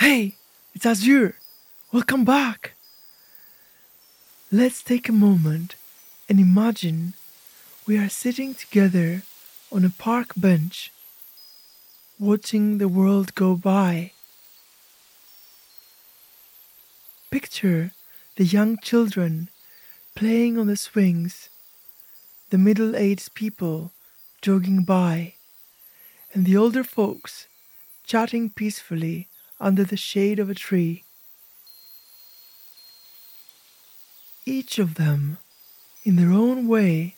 Hey, it's Azure. Welcome back. Let's take a moment and imagine we are sitting together on a park bench, watching the world go by. Picture the young children playing on the swings, the middle aged people jogging by, and the older folks chatting peacefully under the shade of a tree. Each of them, in their own way,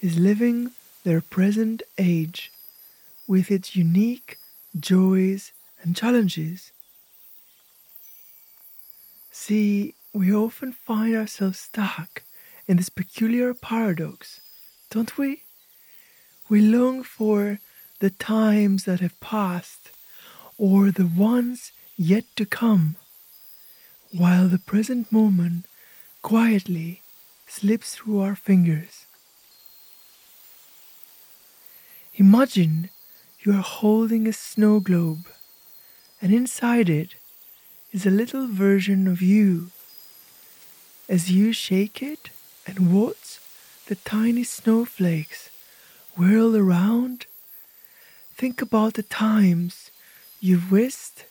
is living their present age with its unique joys and challenges. See, we often find ourselves stuck in this peculiar paradox, don't we? We long for the times that have passed or the ones yet to come, while the present moment quietly slips through our fingers. Imagine you are holding a snow globe, and inside it is a little version of you. As you shake it and watch the tiny snowflakes whirl around, think about the times you wished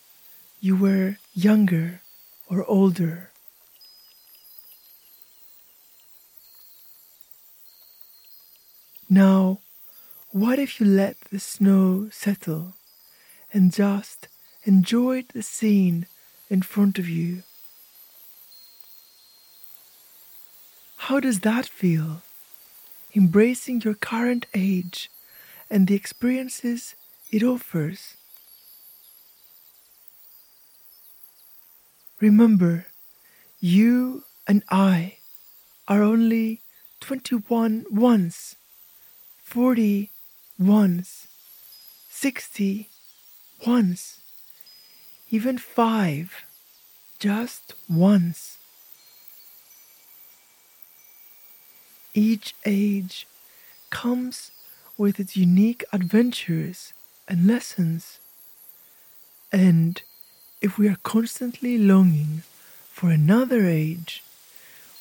you were younger or older. Now, what if you let the snow settle and just enjoyed the scene in front of you. How does that feel? Embracing your current age and the experiences it offers. Remember, you and I are only 21 once, 40 once, 60 once even five, just once. Each age comes with its unique adventures and lessons. And if we are constantly longing for another age,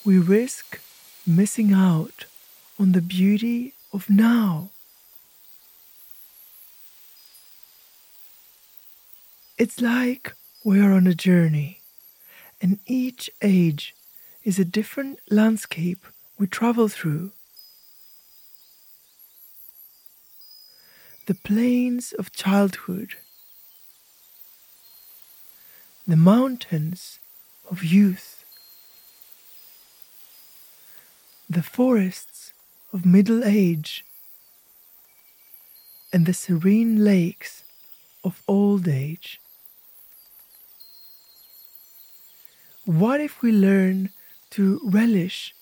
we risk missing out on the beauty of now. It's like we are on a journey, and each age is a different landscape we travel through. The plains of childhood, the mountains of youth, the forests of middle age, and the serene lakes of old age. What if we learn to relish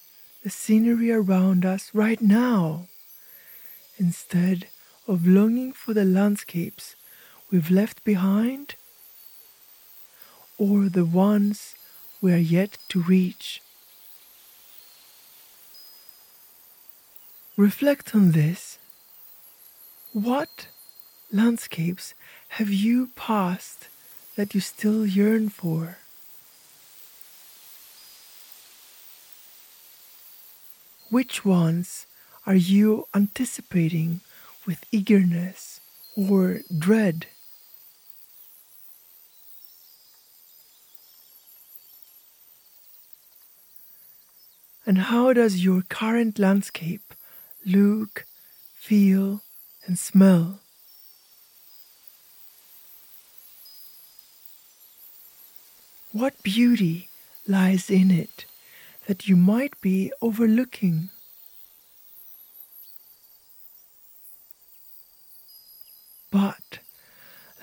the scenery around us right now instead of longing for the landscapes we've left behind or the ones we are yet to reach? Reflect on this. What landscapes have you passed that you still yearn for? Which ones are you anticipating with eagerness or dread? And how does your current landscape look, feel, and smell? What beauty lies in it? that you might be overlooking. But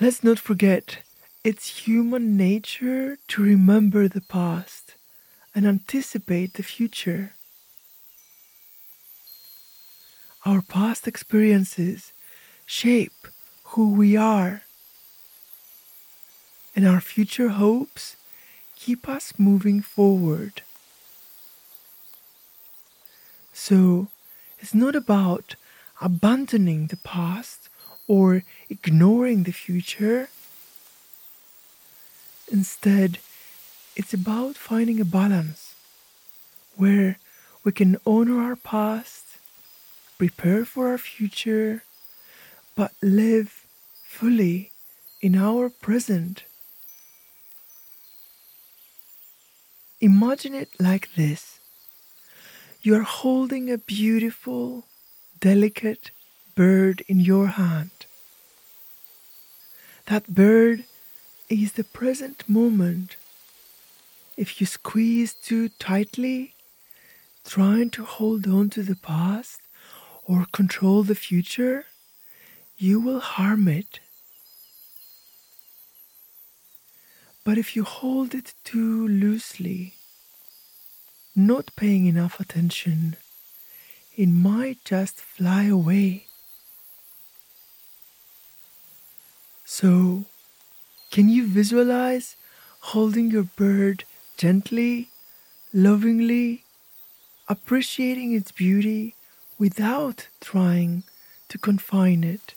let's not forget it's human nature to remember the past and anticipate the future. Our past experiences shape who we are, and our future hopes keep us moving forward. So it's not about abandoning the past or ignoring the future. Instead, it's about finding a balance where we can honor our past, prepare for our future, but live fully in our present. Imagine it like this you are holding a beautiful, delicate bird in your hand. That bird is the present moment. If you squeeze too tightly, trying to hold on to the past or control the future, you will harm it. But if you hold it too loosely, not paying enough attention, it might just fly away. So, can you visualize holding your bird gently, lovingly, appreciating its beauty without trying to confine it?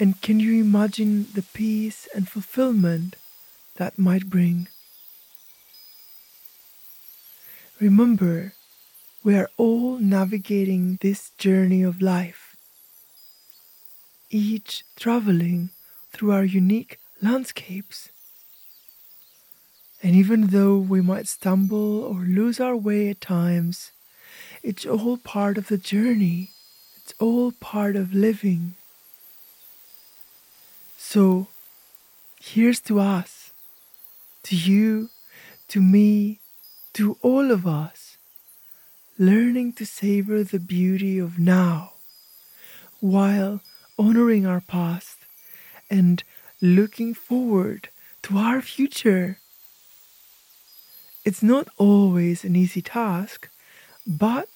And can you imagine the peace and fulfillment that might bring? Remember, we are all navigating this journey of life, each traveling through our unique landscapes. And even though we might stumble or lose our way at times, it's all part of the journey. It's all part of living. So here's to us, to you, to me, to all of us, learning to savor the beauty of now while honoring our past and looking forward to our future. It's not always an easy task, but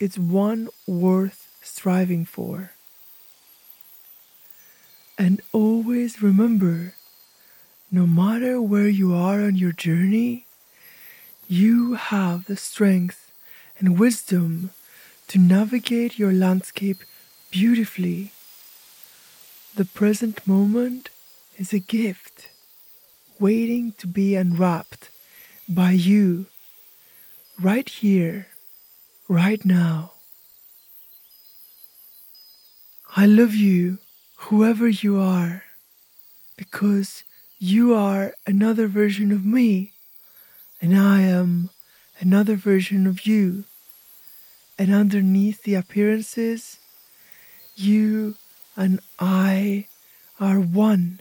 it's one worth striving for. And always remember no matter where you are on your journey, you have the strength and wisdom to navigate your landscape beautifully. The present moment is a gift waiting to be unwrapped by you right here, right now. I love you whoever you are, because you are another version of me, and I am another version of you. And underneath the appearances, you and I are one.